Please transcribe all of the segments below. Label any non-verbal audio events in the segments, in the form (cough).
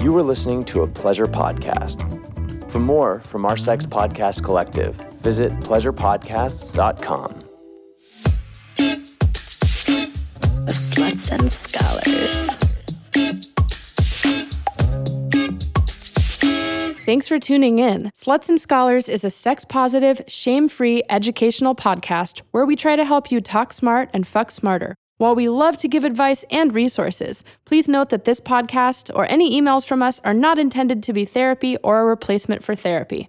you were listening to a pleasure podcast. For more from our Sex Podcast Collective, visit pleasurepodcasts.com. Sluts and Scholars. Thanks for tuning in. Sluts and Scholars is a sex positive, shame free educational podcast where we try to help you talk smart and fuck smarter. While we love to give advice and resources, please note that this podcast or any emails from us are not intended to be therapy or a replacement for therapy.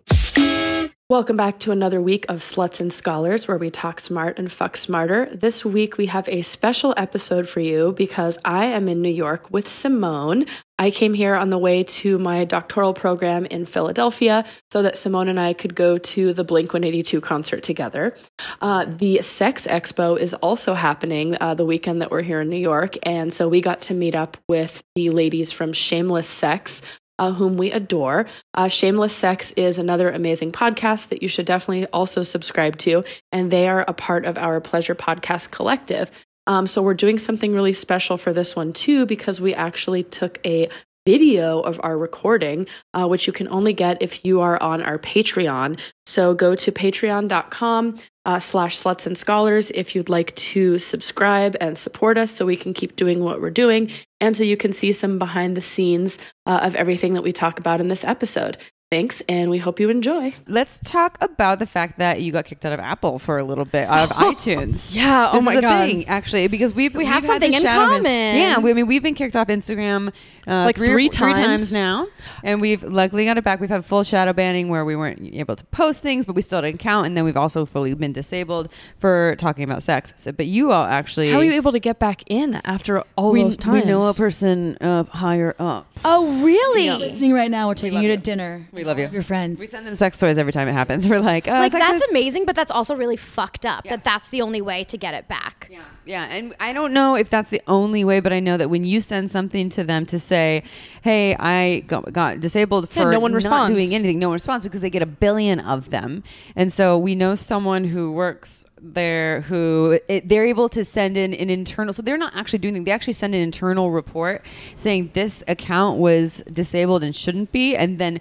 Welcome back to another week of Sluts and Scholars, where we talk smart and fuck smarter. This week we have a special episode for you because I am in New York with Simone. I came here on the way to my doctoral program in Philadelphia so that Simone and I could go to the Blink 182 concert together. Uh, the Sex Expo is also happening uh, the weekend that we're here in New York. And so we got to meet up with the ladies from Shameless Sex, uh, whom we adore. Uh, Shameless Sex is another amazing podcast that you should definitely also subscribe to, and they are a part of our Pleasure Podcast Collective. Um, so we're doing something really special for this one too, because we actually took a video of our recording, uh, which you can only get if you are on our Patreon. So go to patreon.com uh, slash sluts and scholars if you'd like to subscribe and support us so we can keep doing what we're doing and so you can see some behind the scenes uh, of everything that we talk about in this episode. Thanks, and we hope you enjoy. Let's talk about the fact that you got kicked out of Apple for a little bit out of (laughs) iTunes. Yeah, oh this my is a God. thing actually because we've We we've have something this in shadow ban- common. Yeah, we, I mean we've been kicked off Instagram uh, Like three, three or- three times? times now, and we've luckily got it back. We've had full shadow banning where we weren't able to post things, but we still didn't count, and then we've also fully been disabled for talking about sex. So, but you all actually How are you able to get back in after all we, those times? we know a person uh, higher up. Oh, really? listening right now. We're taking you to dinner. We love you. Your friends. We send them sex toys every time it happens. (laughs) We're like, oh, Like sex that's is- amazing, but that's also really fucked up. That that's the only way to get it back. Yeah, yeah, and I don't know if that's the only way, but I know that when you send something to them to say, "Hey, I got, got disabled Yeah, for no one not responds. doing anything," no one responds because they get a billion of them, and so we know someone who works there who it, they're able to send in an internal so they're not actually doing anything they actually send an internal report saying this account was disabled and shouldn't be and then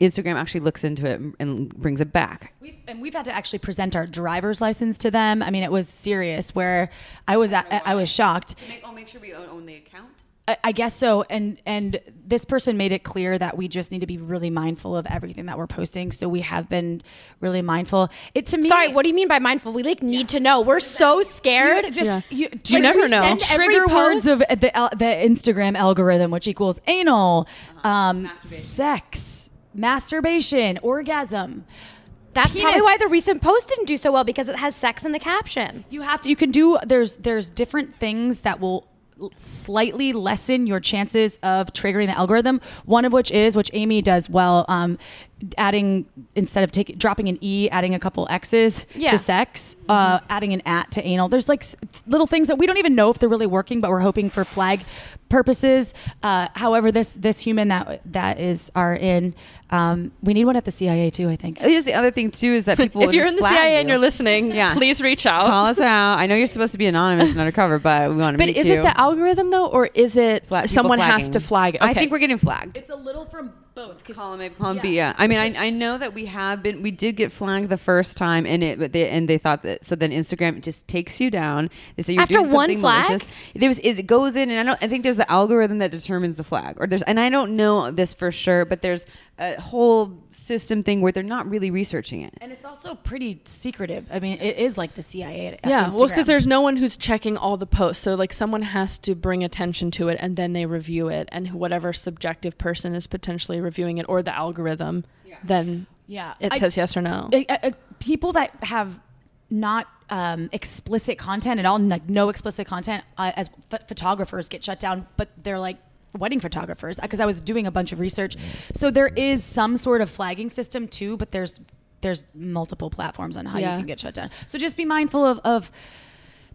instagram actually looks into it and brings it back We've, and we've had to actually present our driver's license to them. I mean, it was serious. Where I was, at, I was shocked. oh make sure we own the account I, I guess so. And and this person made it clear that we just need to be really mindful of everything that we're posting. So we have been really mindful. It to me. Sorry, what do you mean by mindful? We like need to know. We're so scared. You just Yeah. you, You never know. send Trigger words of the the Instagram algorithm, which equals anal, Uh-huh. um, sex, masturbation, orgasm. That's Penis. probably why the recent post didn't do so well because it has sex in the caption. You have to. You can do. There's there's different things that will slightly lessen your chances of triggering the algorithm. One of which is which Amy does well. Um, adding instead of taking dropping an e, adding a couple x's Yeah. to sex, uh, adding an at to anal. There's like s- little things that we don't even know if they're really working, but we're hoping for flag purposes. Uh, however, this this human that that is are in. Um, we need one at the CIA too. I think. Here's the other thing too is that (laughs) people if you're in the CIA you. and you're listening, (laughs) Yeah. please reach out. call us out. I know you're supposed to be anonymous and undercover, but we want to but is you. it the algorithm though, or is it someone has to flag it? I think we're getting flagged. It's a little from both. 'cause- Column A, column B. Yeah, I mean, I, I know that we have been, we did get flagged the first time, and it, but they, and they thought that. So then Instagram just takes you down. They say you're After doing one something flag? malicious. There was, it goes in, and I don't. I think there's the algorithm that determines the flag, or there's, and I don't know this for sure, but there's a whole system thing where they're not really researching it. And it's also pretty secretive. I mean, it is like the CIA. At Yeah, well, because there's no one who's checking all the posts. So, like, someone has to bring attention to it and then they review it. And whatever subjective person is potentially reviewing it or the algorithm, then yeah, it I- says yes or no. uh, uh, people that have not um, explicit content at all, like no explicit content, uh, as ph- photographers get shut down, but they're like wedding photographers because I was doing a bunch of research. So there is some sort of flagging system too, but there's there's multiple platforms on how Yeah. you can get shut down. So just be mindful of. of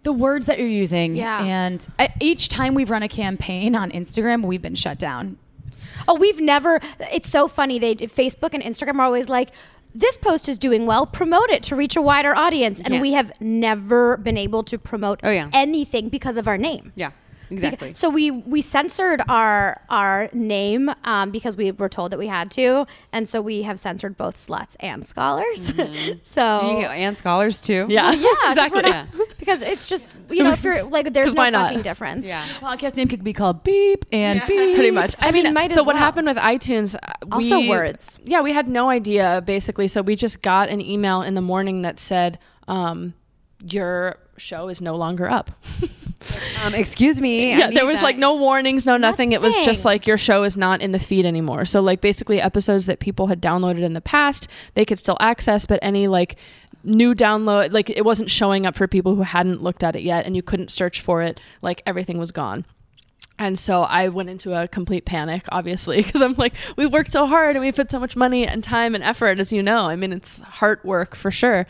the words that you're using. Yeah. And uh, each time we've run a campaign on Instagram, we've been shut down. Oh, we've never. It's so funny. They Facebook and Instagram are always like, "This post is doing well. Promote it to reach a wider audience." And Yeah. we have never been able to promote Oh, yeah. anything because of our name. Yeah. Exactly. So we we censored our our name um, because we were told that we had to, and so we have censored both sluts and scholars. (laughs) so and scholars too. Yeah, yeah, 'cause we're exactly. not- (laughs) because it's just you know if you're like there's no why not? fucking difference. Yeah. Podcast name could be called Beep and Beep. Pretty much. I, mean, mean, might so as what well. happened with iTunes? uh, Also we- words. Yeah, we had no idea basically. So we just got an email in the morning that said, um, "Your show is no longer up." (laughs) Um, excuse me. Yeah, there was that. like no warnings, no nothing. It was just like your show is not in the feed anymore. So like basically episodes that people had downloaded in the past, they could still access, but any like new download like it wasn't showing up for people who hadn't looked at it yet and you couldn't search for it, like everything was gone. And so I went into a complete panic, obviously, (laughs) because I'm like, we worked so hard and we put so much money and time and effort, as you know. I mean, it's heart work for sure.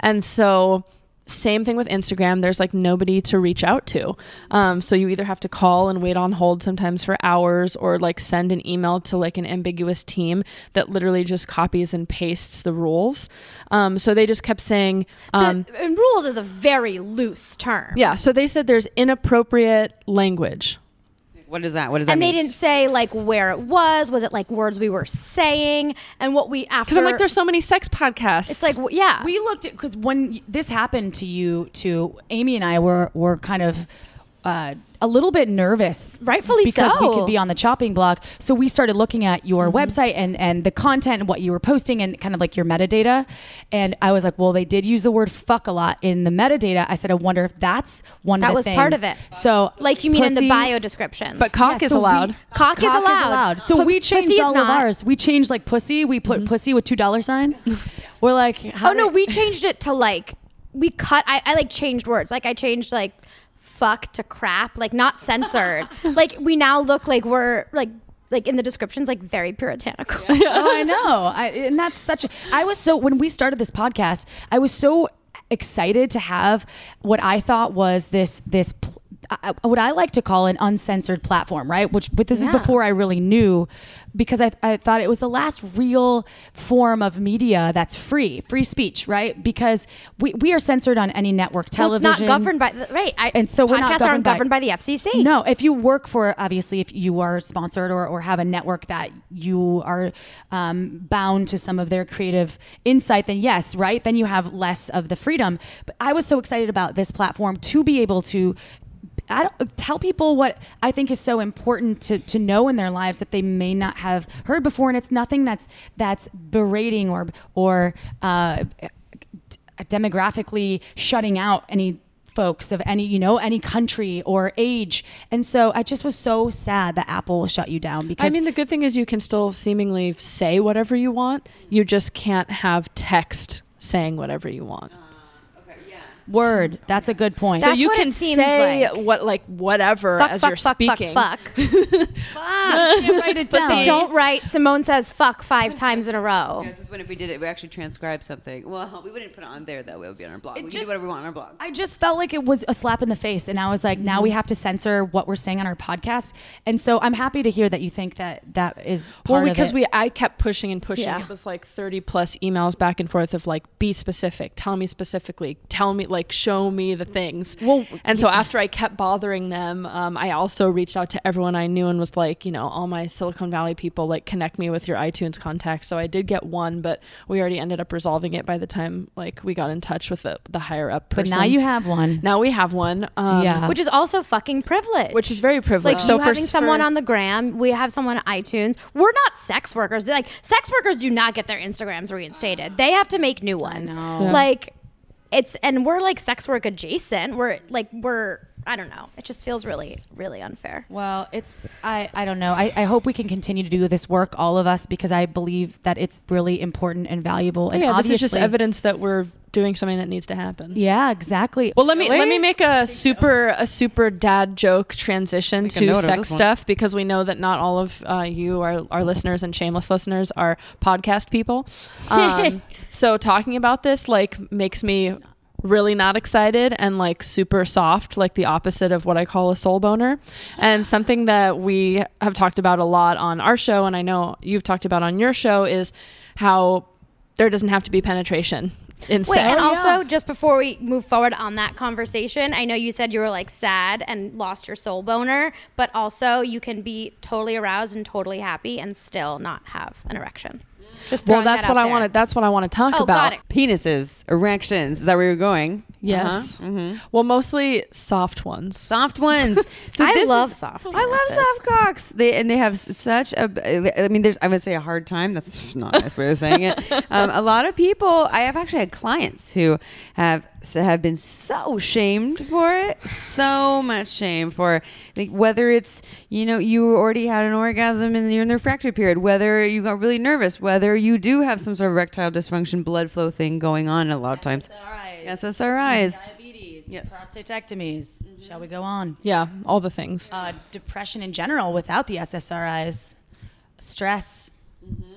And so, same thing with Instagram. There's like nobody to reach out to. Um, so you either have to call and wait on hold sometimes for hours or like send an email to like an ambiguous team that literally just copies and pastes the rules. Um, so they just kept saying, um, The- and rules is a very loose term. yeah. So they said there's inappropriate language. What is that? What does that And they didn't say like where it was. Was it like words we were saying? And what we after? Because I'm like, there's so many sex podcasts. It's like yeah. We looked at because when this happened to you, to Amy and I were were kind of uh, a little bit nervous, Rightfully because we so. Mm-hmm. could be on the chopping block. So we started looking at your website and and the content and what you were posting and kind of like your metadata. And I was like, well, they did use the word "fuck" a lot in the metadata. I said, I wonder if that's one That of the was things. part of it. So like you mean in the bio description, But cock Yeah, is so we- allowed. Cock is allowed. So Pus- we changed is all of ours. We changed like pussy. We put pussy with two dollar signs. (laughs) We're like, how oh no, we changed it to like we cut. I, I like changed words. Like I changed like fuck to crap. Like not censored. (laughs) like we now look like we're like like in the descriptions like very puritanical. (laughs) oh, I know. I, and that's such a. I was so when we started this podcast, I was so excited to have what I thought was this this. Pl- I- what I like to call an uncensored platform, right? Which, but this is before I really knew, because I, I thought it was the last real form of media that's free, free speech, right? Because we, we are censored on any network Well, it's not governed by the, right. I, And so we're podcasts not aren't governed by- governed by the FCC. No, if you work for obviously if you are sponsored or, or have a network that you are um, bound to some of their creative insight, then yes, right? Then you have less of the freedom. But I was so excited about this platform to be able to. I don't tell people what I think is so important to, to know in their lives that they may not have heard before, and it's nothing that's that's berating or or uh, demographically shutting out any folks of any you know any country or age and so i just was so sad that apple shut you down because I mean, the good thing is you can still seemingly say whatever you want. You just can't have text saying whatever you want. Word that's a good point so That's you can it say like. what like whatever Fuck, as fuck, you're fuck, speaking. fuck, (laughs) fuck, write it down So don't write. Simone says fuck five times in a row. Yeah, this is when if we did it, we actually transcribed something. Well, we wouldn't put it on there though. It would be on our blog. we can just- do whatever we want on our blog. I just felt like it was a slap in the face, and I was like, now we have to censor what we're saying on our podcast. And so I'm happy to hear that you think that that is part Well, of because it. we I kept pushing and pushing. Yeah. It was like 30 plus emails back and forth of like be specific, tell me specifically, tell me like show me the things. Well, and so after I kept bothering them, um, I also reached out to everyone I knew and was like, you know, all my Silicon Valley people like connect me with your iTunes contacts. So I did get one, but we already ended up resolving it by the time like we got in touch with the the higher up but now you have one. now we have one. Um, Yeah. Which is also fucking privilege. Which is very privileged. like so you for having someone for- on the gram, we have someone on iTunes. We're not sex workers. They're like sex workers do not get their Instagrams reinstated. They have to make new ones. know. Like it's and we're like sex work adjacent. We're like we're I don't know. It just feels really really unfair. Well, it's I I don't know. I, I hope we can continue to do this work, all of us, because I believe that it's really important and valuable. And yeah, this is just evidence that we're doing something that needs to happen. Yeah, exactly. Well, let me let me make a super a super dad joke transition Make to sex this one. stuff because we know that not all of uh, you, our our listeners and shameless listeners, are podcast people. (laughs) Um, so talking about this like makes me really not excited and like super soft, like the opposite of what I call a soul boner. And something that we have talked about a lot on our show, and I know you've talked about on your show, is how there doesn't have to be penetration in Wait, sex. and also, oh, just before we move forward on that conversation, I know you said you were like sad and lost your soul boner, but also you can be totally aroused and totally happy and still not have an erection. Just well, that's that what I there. wanted. That's what I want to talk Oh, about. Penises, erections. Is that where you're going? Yes. Uh-huh. Well, mostly soft ones. Soft ones. (laughs) So I love is- soft I love soft cocks. They and they have such a. I mean, there's. I would say a hard time. That's (laughs) not a nice way of saying it. (laughs) Um, a lot of people. I have actually had clients who have have been so shamed for it. So much shame for like whether it's you know you already had an orgasm and you're in the refractory period, whether you got really nervous, whether you do have some sort of erectile dysfunction, blood flow thing going on. A lot of times. SSRIs. diabetes, Yes. prostatectomies. Shall we go on? Yeah, all the things. Uh, depression in general without the SSRIs, stress.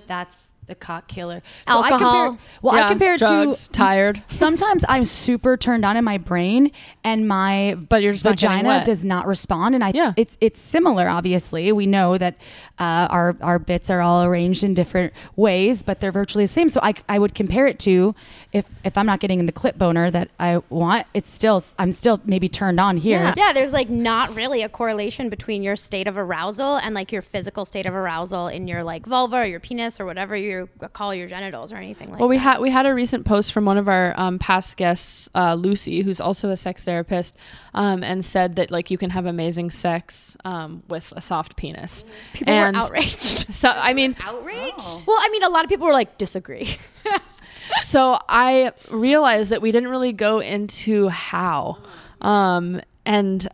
That's the cock killer. So I Alcohol. compare. Well, yeah, I compare drugs, to tired. (laughs) Sometimes I'm super turned on in my brain, and my But you're not vagina does not respond. And I, Yeah. it's it's similar. Obviously, we know that uh, our our bits are all arranged in different ways, but they're virtually the same. So I, I would compare it to if if I'm not getting in the clip boner that I want, it's still I'm still maybe turned on here. Yeah. yeah, there's like not really a correlation between your state of arousal and like your physical state of arousal in your like vulva or your penis or whatever you call your genitals or anything like Well, we that. had we had a recent post from one of our um, past guests, uh, Lucy, who's also a sex therapist, um, and said that like you can have amazing sex um, with a soft penis. People and were outraged. (laughs) So I mean, outraged? well, I mean, a lot of people were like disagree. (laughs) so I realized that we didn't really go into how, um, and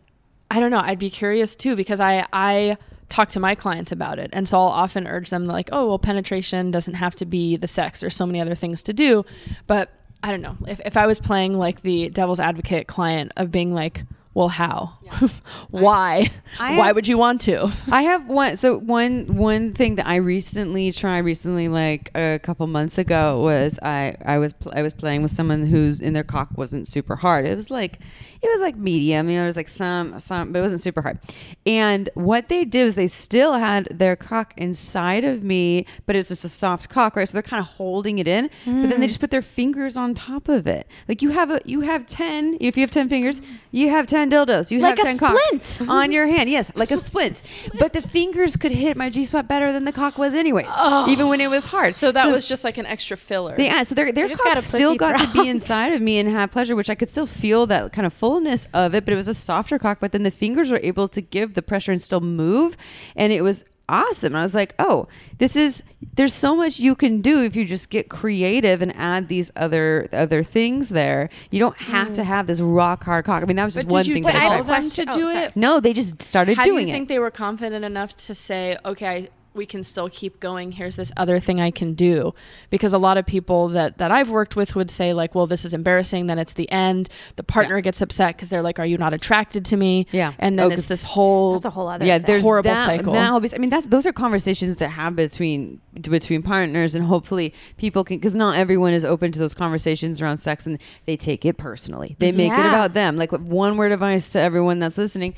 I don't know. I'd be curious too because I I talk to my clients about it, and so I'll often urge them like, oh well, penetration doesn't have to be the sex. There's so many other things to do, but I don't know if if I was playing like the devil's advocate client of being like. Well, how? (laughs) Why? I Why would you want to? (laughs) I have one. So one one thing that I recently tried recently, like a couple months ago, was I I was pl- I was playing with someone who's in their cock wasn't super hard. It was like it was like medium. You know, it was like some some, but it wasn't super hard. And what they did was they still had their cock inside of me, but it's just a soft cock, right? So they're kind of holding it in, but then they just hmm. put their fingers on top of it. Like you have a you have ten. If you have ten fingers, you have ten dildos. You Like have a ten cocks splint. on your hand. Yes, like a (laughs) splint. but the fingers could hit my G spot better than the cock was, anyways. Oh. Even when it was hard. So that was just like an extra filler. Yeah, so their their cock still got to be inside of me and have pleasure, which I could still feel that kind of fullness of it. But it was a softer cock. But then the fingers were able to give the pressure and still move, and it was awesome. And I was like, oh, this is there's so much you can do if you just get creative and add these other other things there. You don't have to mm. have this rock hard cock. I mean, that was just But one did you thing. Wait, that I have I a tell them to question. Oh, do it? no, they just started How do doing you think it. they were confident enough to say, okay, I, we can still keep going. Here's this other thing I can do. Because a lot of people that, that I've worked with would say, like, well, this is embarrassing. Then it's the end. The partner gets upset because they're like, are you not attracted to me? Yeah. And then Oh, it's 'cause this whole. That's a whole other yeah, thing. there's horrible that, cycle. That whole I mean, that's those are conversations to have between between partners, and hopefully people can because not everyone is open to those conversations around sex, and they take it personally. They make it about them. Like one word of advice to everyone that's listening.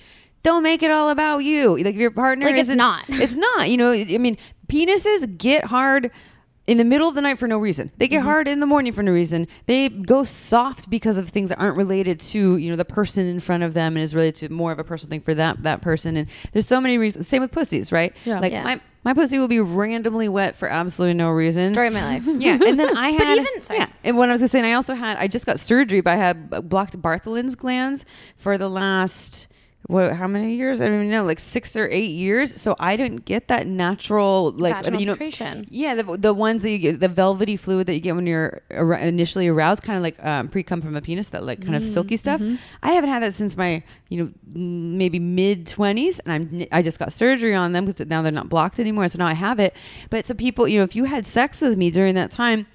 Don't make it all about you. Like if your partner Like, it's not. (laughs) It's not. You know, I mean, penises get hard in the middle of the night for no reason. They Mm-hmm. get hard in the morning for no reason. They go soft because of things that aren't related to, you know, the person in front of them and is related to more of a personal thing for that that person. And there's so many reasons. Same with pussies, right? Yeah. Like Yeah. my my pussy will be randomly wet for absolutely no reason. Story of my life. (laughs) Yeah, and then I (laughs) had even- sorry. yeah, and what I was gonna say, and I also had I just got surgery, but I had blocked Bartholin's glands for the last what how many years? I don't even know, like six or eight years. So I didn't get that natural like Vaginal you know secretion. yeah the, the ones that you get the velvety fluid that you get when you're ar- initially aroused, kind of like um, pre cum from a penis, that like kind of silky stuff. I haven't had that since my you know maybe mid twenties, and I'm I just got surgery on them because now they're not blocked anymore. So now I have it. But so people, you know, if you had sex with me during that time.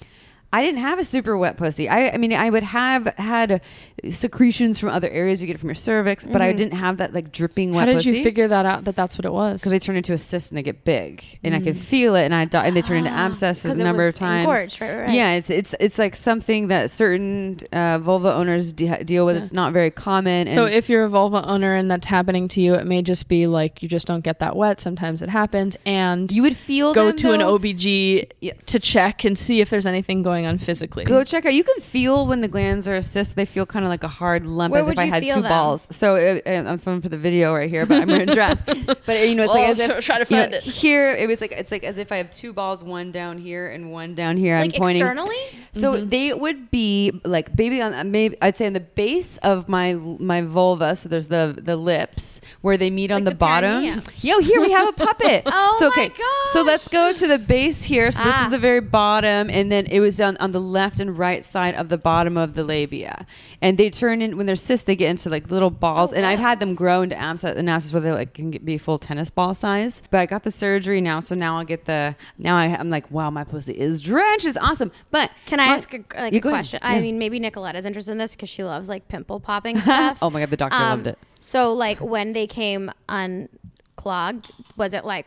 I didn't have a super wet pussy. I, I mean, I would have had secretions from other areas you get from your cervix, but I mm-hmm. didn't have that like dripping wet How did pussy. you figure that out that that's what it was? Because they turn into a cyst and they get big, and I could mm. feel it, and I and they turn into ah, abscesses a number of times. engorged, right, right. Yeah, it's it's it's like something that certain uh, vulva owners de- deal with. It's not very common. So if you're a vulva owner and that's happening to you, it may just be like you just don't get that wet. Sometimes it happens, and you would feel go them, to an though. OBG Yes. to check and see if there's anything going going on physically. Go check out. You can feel when the glands are cysts. They feel kind of like a hard lump, Where as if I had two them? balls. So uh, uh, I'm filming for the video right here, but I'm wearing a dress. (laughs) But you know, it's like as if try to you know, it. here. It was like it's like as if I have two balls, one down here and one down here. Like I'm pointing externally? So Mm-hmm. they would be like maybe on uh, maybe I'd say on the base of my my vulva. So there's the the lips where they meet on the, the bottom. perineum. Yo, here we have a puppet. (laughs) Oh so my okay, so let's go to the base here. So this Ah. is the very bottom, and then it was on, on the left and right side of the bottom of the labia. And they turn in when they're cysts, they get into like little balls. and I've had them grow into abs and abscess where they like can get, be full tennis ball size. But I got the surgery now, so now I'll get the. Now I, I'm like, wow, my pussy is drenched. It's awesome. But Can I ask a, like a question? I mean, maybe Nicoletta's interested in this because she loves like pimple popping (laughs) stuff. Oh my God, the doctor Um, loved it. So, like, when they came unclogged, was it like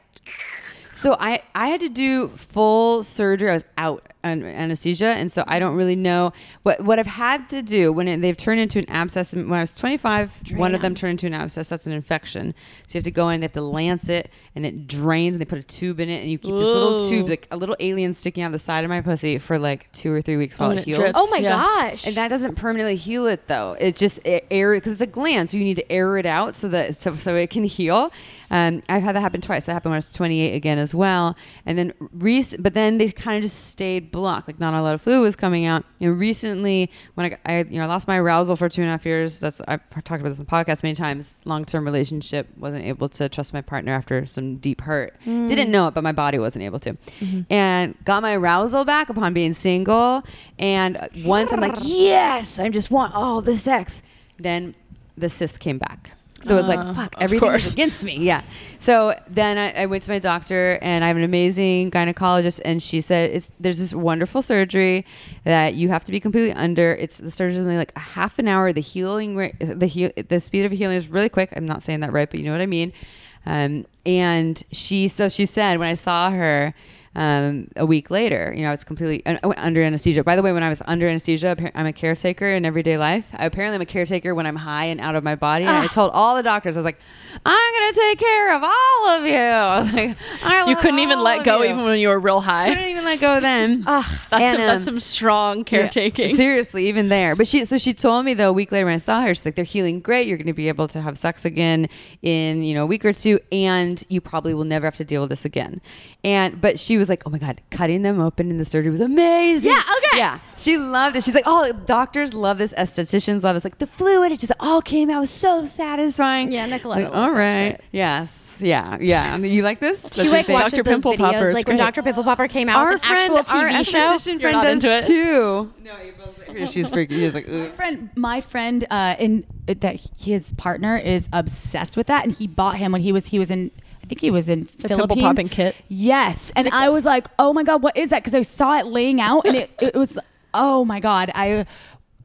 So I I had to do full surgery. I was out on anesthesia, and so I don't really know what what I've had to do when it, they've turned into an abscess. When I was 25, one of them turned into an abscess. That's an infection. So you have to go in, they have to lance it, and it drains, and they put a tube in it, and you keep this little Ooh. tube, like a little alien sticking out the side of my pussy for like two or three weeks oh, while Oh, it and it heals. drips. Oh my Yeah. gosh. And that doesn't permanently heal it though. It just it air because it's a gland, so you need to air it out so that so, so it can heal. Um, I've had that happen twice. That happened when I was 28 again as well. And then but then they kind of just stayed blocked. Like not a lot of fluid was coming out. And recently, when I, got- I you know I lost my arousal for two and a half years. That's I've talked about this in the podcast many times. Long term relationship wasn't able to trust my partner after some deep hurt. Didn't know it, but my body wasn't able to. And got my arousal back upon being single. And once I'm like, (laughs) yes, I just want all the sex. Then the cyst came back. So it was like, fuck, everything was against me. Yeah. So then I, I went to my doctor, and I have an amazing gynecologist, and she said, "It's there's this wonderful surgery that you have to be completely under. It's the surgery only like a half an hour. The healing the heal, the speed of healing is really quick. I'm not saying that right, but you know what I mean. Um, and she so she said when I saw her um, a week later, you know, I was completely went under anesthesia. By the way, when I was under anesthesia, I'm a caretaker in everyday life. I, apparently, I'm a caretaker when I'm high and out of my body. And I told all the doctors, I was like, I'm gonna take care of all of you. I (laughs) like, I You couldn't even let go you. even when you were real high. I couldn't even let go then. (laughs) That's, And, some, that's um, some strong caretaking. yeah, seriously, even there. But she so she told me though a week later when I saw her, she's like, they're healing great. You're going to be able to have sex again in you know a week or two, and you probably will never have to deal with this again. And but she was like, oh my god, cutting them open in the surgery was amazing. Yeah, okay. Yeah, she loved it. She's like, oh, doctors love this, estheticians love this. Like the fluid, it just all came out. It was so satisfying. Yeah, Nicoletta Like, loves all that right, shit. yes, yeah, yeah. I mean, you like this? That's she like thing? watches Dr. those Pimple videos, Popper, it's like when. Dr. Pimple Popper came out Our with an friend, actual our show. esthetician You're friend not does into it? too. No, April's (laughs) she's freaking. She's like, Ugh. My friend, my friend, uh, in that his partner is obsessed with that, and he bought him when he was he was in. I think he was in The Philippines. pimple popping kit. Yes, and I was like, "Oh my god, what is that?" Because I saw it laying out, and it, it was, oh my god, I,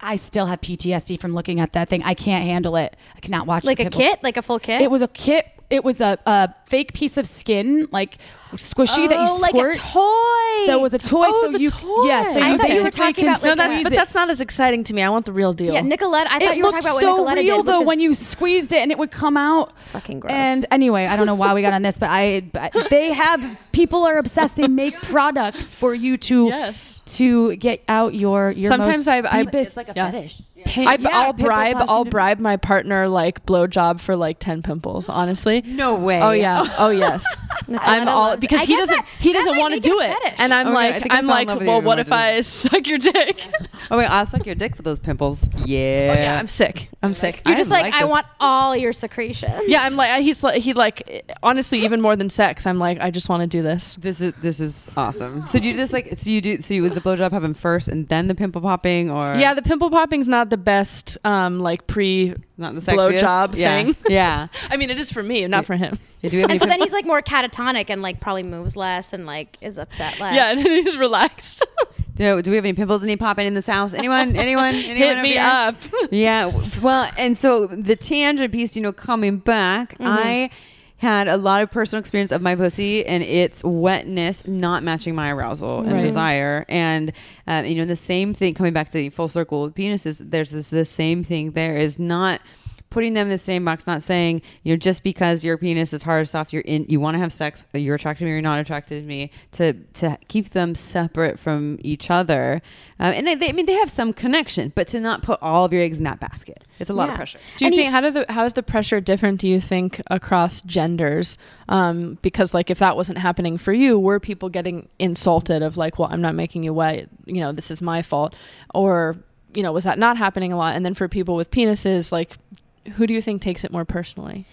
I still have PTSD from looking at that thing. I can't handle it. I cannot watch it. like a kit, like a full kit. It was a kit. It was a, a fake piece of skin, like squishy that you Oh, like a toy. So it was a toy. Oh, so the you, toy. Yeah, so I you thought you were talking can about, No, that's squeeze but it. that's not as exciting to me. I want the real deal. yeah, Nicolette. I thought it you were talking about so what Nicoletta real did, which though is when you squeezed it and it would come out. Fucking gross. And anyway, I don't know why we got on this, but I but they have people are obsessed. They make (laughs) products for you to Yes. to get out your your Sometimes most I've- I've- deepest It's like a Yeah. fetish. Pain- I, yeah, I'll pimple bribe. I'll bribe my partner like blowjob for like ten pimples. Honestly. No way. Oh yeah. Oh yes. (laughs) I'm all because I he doesn't. that- he doesn't want to do it, fetish. and I'm Okay, like, think I I'm like, well, what if I I (laughs) suck your dick? Oh wait, I'll suck your dick for those pimples. Oh, yeah. Oh, yeah, I'm sick. I'm sick. you're just like, like I want all your secretions. Yeah, I'm like he's like he like honestly even more than sex. I'm like I just want to do this. This is this is awesome. So do you do this like so you do so you was the blowjob happen first and then the pimple popping or Yeah, the pimple popping's not the best um like pre not the sexiest? blowjob yeah. thing. (laughs) Yeah. I mean it is for me, not for him. Yeah, do we have And so then he's like more catatonic and like probably moves less and like is upset less. Yeah, (laughs) and then he's relaxed. (laughs) do, do we have any pimples any popping in this house? Anyone? Anyone? Anyone Hit over me here? up. Yeah. Well, and so the tangent piece, you know, coming back, Mm-hmm. I had a lot of personal experience of my pussy and its wetness not matching my arousal and Right. desire. And, um, you know, the same thing coming back to the full circle with penises, there's this, the same thing there is not putting them in the same box, not saying, you know, just because your penis is hard or soft, you're in, you want to have sex, you're attracted to me or you're not attracted to me, to to keep them separate from each other. Um, and they, I mean, they have some connection, but to not put all of your eggs in that basket, it's a lot of pressure. Do you And think you- how do the how is the pressure different? Do you think across genders? Um, because like if that wasn't happening for you, were people getting insulted of like, well, I'm not making you wet, you know, this is my fault, or you know, was that not happening a lot? And then for people with penises, like, who do you think takes it more personally?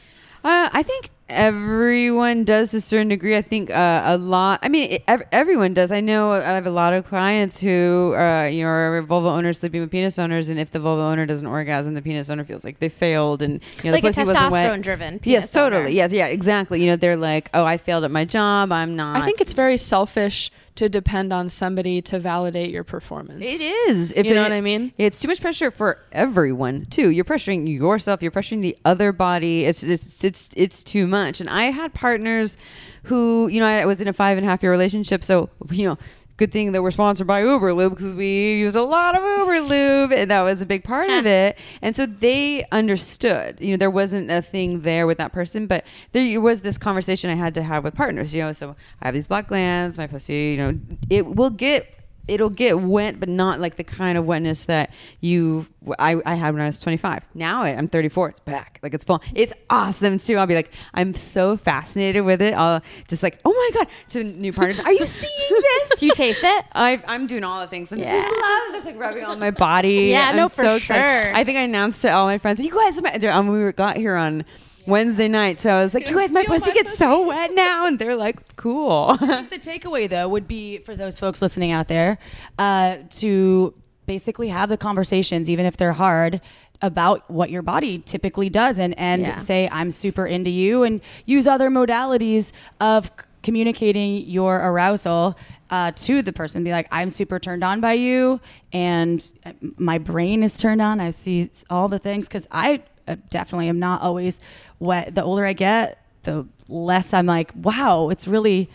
Uh, I think everyone does to a certain degree. I think uh, a lot. I mean, it, ev- everyone does. I know I have a lot of clients who, uh, you know, are vulva owners sleeping with penis owners, and if the vulva owner doesn't orgasm, the penis owner feels like they failed, and you know, Like the a pussy wasn't wet. testosterone-driven Yes, penis owner. totally. Yes, yeah, exactly. You know, they're like, oh, I failed at my job. I'm not. I think it's very selfish to depend on somebody to validate your performance. It is. If You know it- what I mean? It's too much pressure for everyone too. You're pressuring yourself. You're pressuring the other body. It's it's it's it's too much. And I had partners who, you know, I was in a five and a half year relationship. So you know. Good thing that we're sponsored by Uber Lube because we use a lot of Uber Lube, and that was a big part of it. And so they understood. You know, there wasn't a thing there with that person, but there was this conversation I had to have with partners. You know, so I have these black glands, my pussy. You know, it will get it'll get wet, but not like the kind of wetness that you I, I had when I was 25. Now I, I'm 34. It's back, like it's full. It's awesome too. I'll be like, I'm so fascinated with it. I'll just like, oh my god, to new partners. Are you (laughs) seeing this? Do you taste it? (laughs) I, I'm doing all the things. I'm Yeah. just like, love this, like rubbing on my body. Yeah, I'm no, for excited. sure. I think I announced to all my friends, you guys, we got here on Wednesday night, so I was like, you guys, my pussy gets so wet now, and they're like, cool. the takeaway though would be for those folks listening out there uh, to basically have the conversations even if they're hard about what your body typically does and and Yeah. say i'm super into you and use other modalities of c- communicating your arousal uh, to the person. Be like i'm super turned on by you and uh, my brain is turned on. I see all the things. Because i uh, definitely am not always wet the older i get the less i'm like wow it's really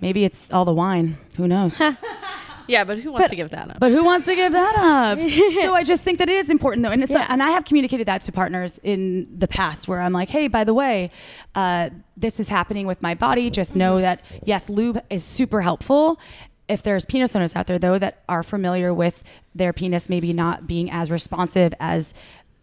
maybe it's all the wine. Who knows? (laughs) Yeah, but who wants to give that up? but who wants to give that up? (laughs) So i just think that it is important though and it's Yeah. and i have communicated that to partners in the past where i'm like hey by the way uh, this is happening with my body. Just know that yes lube is super helpful. If there's penis owners out there though that are familiar with their penis maybe not being as responsive as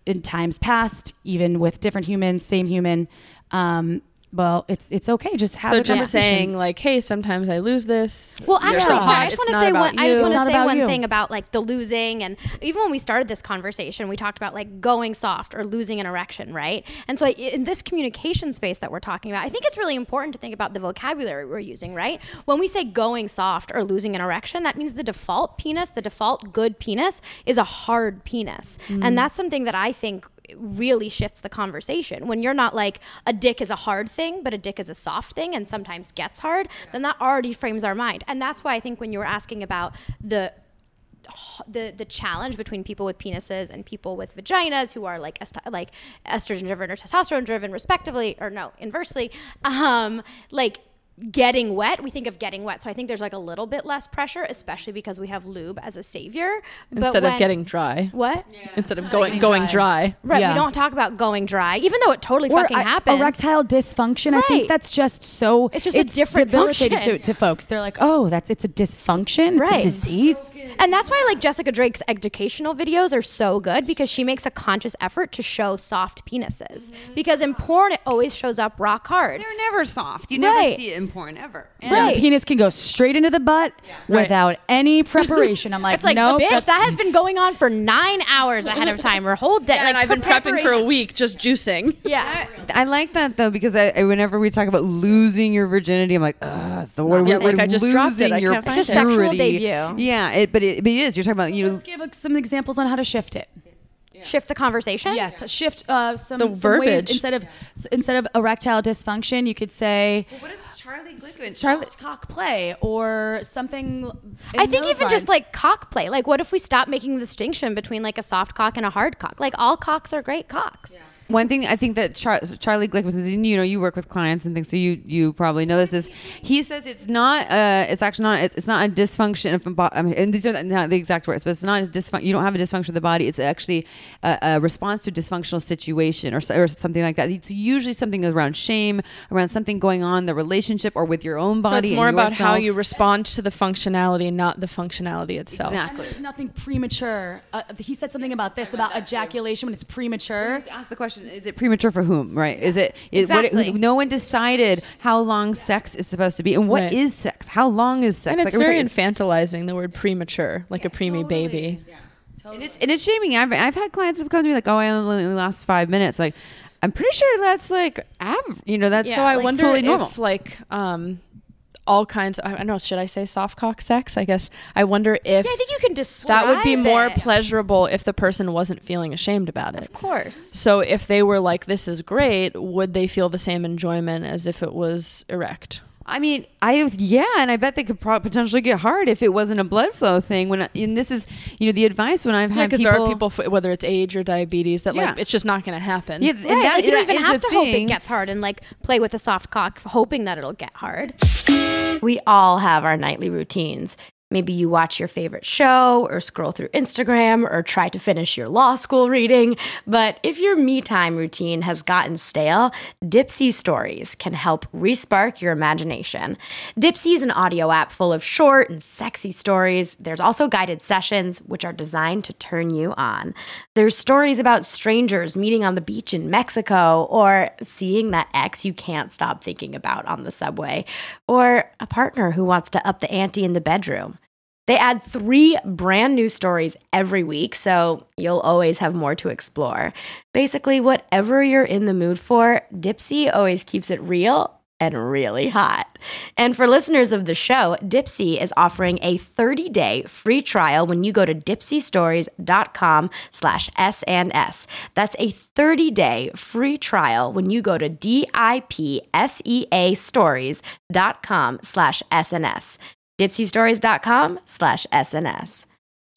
in times past even with different humans same human um, well it's it's okay just have so the just saying like, hey, sometimes I lose this. Well, You're actually, so sorry, hot, I just want to say about one. I just want to say one you. thing about like the losing, and even when we started this conversation, we talked about like going soft or losing an erection, right? And so, in this communication space that we're talking about, I think it's really important to think about the vocabulary we're using, right? When we say going soft or losing an erection, that means the default penis, the default good penis, is a hard penis, and mm. that's something that I think really shifts the conversation. When you're not like a dick is a hard thing, but a dick is a soft thing and sometimes gets hard, then that already frames our mind. And that's why I think when you were asking about the the the challenge between people with penises and people with vaginas who are like est- like estrogen driven or testosterone driven respectively or no inversely um like getting wet we think of getting wet so i think there's like a little bit less pressure especially because we have lube as a savior But Instead of getting dry. what Instead of going going dry. right Yeah. we don't talk about going dry even though it totally or fucking I- happens erectile dysfunction. I think that's just so. It's just a different debilitating to, to folks. They're like, oh, that's it's a dysfunction. Right. It's a disease. And that's why like Jessica Drake's educational videos are so good because she makes a conscious effort to show soft penises. Mm-hmm. Because in porn it always shows up rock hard. They're never soft. You Right. never see it in porn ever. And Right. the penis can go straight into the butt without any preparation. I'm (laughs) like, It's like, no, bitch, that has been going on for nine hours ahead of time or whole day. and like, I've been prepping for a week just juicing. (laughs) Yeah. I like that though because I, I- whenever we talk about losing your virginity, I'm like, ugh, it's the word. Yeah, we're, like I just dropped it. losing I your can't find It's a sexual purity. debut. Yeah, it, but it, but it is. You're talking about you. Let's give like, some examples on how to shift it. Shift the conversation. Yes, shift uh, some, The some ways verbiage. instead of s- instead of erectile dysfunction, you could say What is Charlie Glickman? Charlie cock play or something. I think those even just lines. like cock play. Like, what if we stop making the distinction between like a soft cock and a hard cock? Like, all cocks are great cocks. One thing I think that Char- Charlie Glickman was, you know, you work with clients and things, so you you probably know this is. He says it's not, uh, it's actually not, it's, it's not a dysfunction of, bo- I mean, and these are not the exact words, but it's not a dysfunction. You don't have a dysfunction of the body. It's actually a, a response to a dysfunctional situation or or something like that. It's usually something around shame, around something going on in the relationship or with your own body. So body. it's more and about how you respond to the functionality, not the functionality itself. And exactly. there's nothing premature. Uh, he said something about this about ejaculation when it's premature. Just ask the question: Is it premature for whom? Right? Is it? Is Exactly. what, no one decided how long sex is supposed to be, and what is Right. sex? How long is sex? And it's Like, very infantilizing, the word premature, like a preemie baby. Yeah. Totally. and it's and it's shaming. I've I've had clients that have come to me like, "Oh, I only last five minutes." Like, I'm pretty sure that's like, av- you know, that's so I like, wonder totally if normal. like um all kinds I don't know, should I say soft cock sex? I guess I wonder if Yeah, I think you can describe that would be more it. pleasurable if the person wasn't feeling ashamed about it. Of course. So if they were like this is great, would they feel the same enjoyment as if it was erect? I mean, I yeah, and I bet they could pro- potentially get hard if it wasn't a blood flow thing. When and this is, you know, the advice when I've Yeah, had because there are people, f- whether it's age or diabetes, that Yeah. like it's just not going to happen. yeah, Right, and that, like you don't even have a to hope it gets hard and like play with a soft cock, hoping that it'll get hard. We all have our nightly routines. Maybe you watch your favorite show or scroll through Instagram or try to finish your law school reading. But if your me time routine has gotten stale, Dipsea Stories can help respark your imagination. Dipsea is an audio app full of short and sexy stories. There's also guided sessions, which are designed to turn you on. There's stories about strangers meeting on the beach in Mexico, or seeing that ex you can't stop thinking about on the subway, or a partner who wants to up the ante in the bedroom. They add three brand new stories every week, so you'll always have more to explore. Basically, whatever you're in the mood for, Dipsea always keeps it real and really hot. And for listeners of the show, Dipsea is offering a 30-day free trial when you go to dipseastories.com slash S&S. That's a 30-day free trial when you go to D-I-P-S-E-A stories.com slash SNS. Dipseastories.com slash SNS.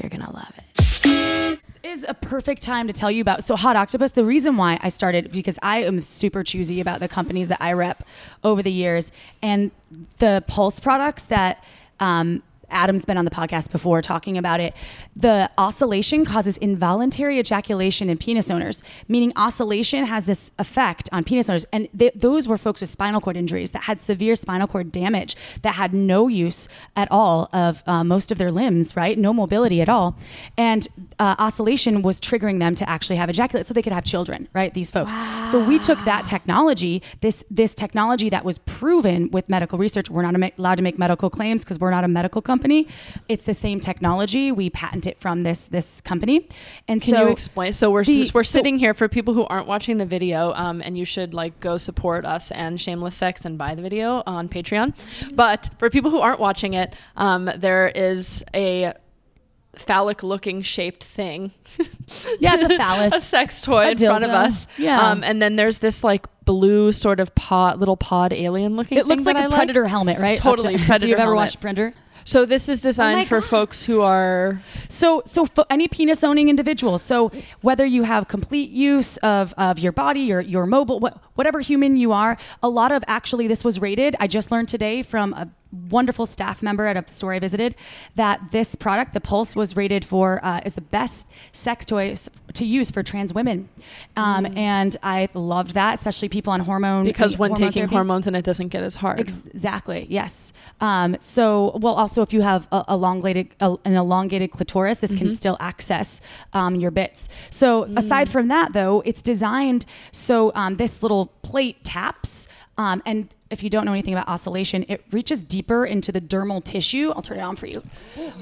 You're going to love it. is a perfect time to tell you about. So, Hot Octopus, the reason why I started, because I am super choosy about the companies that I rep over the years. And the Pulse products that um, Adam's been on the podcast before talking about it. The oscillation causes involuntary ejaculation in penis owners, meaning oscillation has this effect on penis owners. And th- those were folks with spinal cord injuries that had severe spinal cord damage, that had no use at all of uh, most of their limbs, right? No mobility at all. And uh, oscillation was triggering them to actually have ejaculate so they could have children, right? These folks. So we took that technology, this this technology that was proven with medical research. We're not allowed to make medical claims because we're not a medical company. It's the same technology. We patent it from this this company. And Can so you explain? So we're the- we're so- sitting here for people who aren't watching the video, um, and you should like go support us and Shameless Sex and buy the video on Patreon. But for people who aren't watching it, um, there is a phallic-looking shaped thing, (laughs) Yeah, it's a phallus. (laughs) a sex toy A in front of us. Yeah. Um, and then there's this like blue sort of pod, little pod alien-looking. It looks like a I predator helmet, right? Totally, to- (laughs) predator You've ever helmet. watched Predator? So this is designed my for God. folks who are So, so fo- any penis owning individual. So, whether you have complete use of, of your body, your your mobile, wh- whatever human you are, a lot of actually this was rated. I just learned today from a wonderful staff member at a store I visited that this product, the Pulse, was rated for uh, is the best sex toy to use for trans women, um, and I loved that, especially people on hormone because when hormone taking therapy. hormones and it doesn't get as hard. Exactly. Yes. Um, so, well, also if you have a, elongated, a, an elongated clitoris, this Mm-hmm. can still access um, your bits. So, Mm. aside from that, though, it's designed so um, this little plate taps, um, and if you don't know anything about oscillation, it reaches deeper into the dermal tissue. I'll turn it on for you.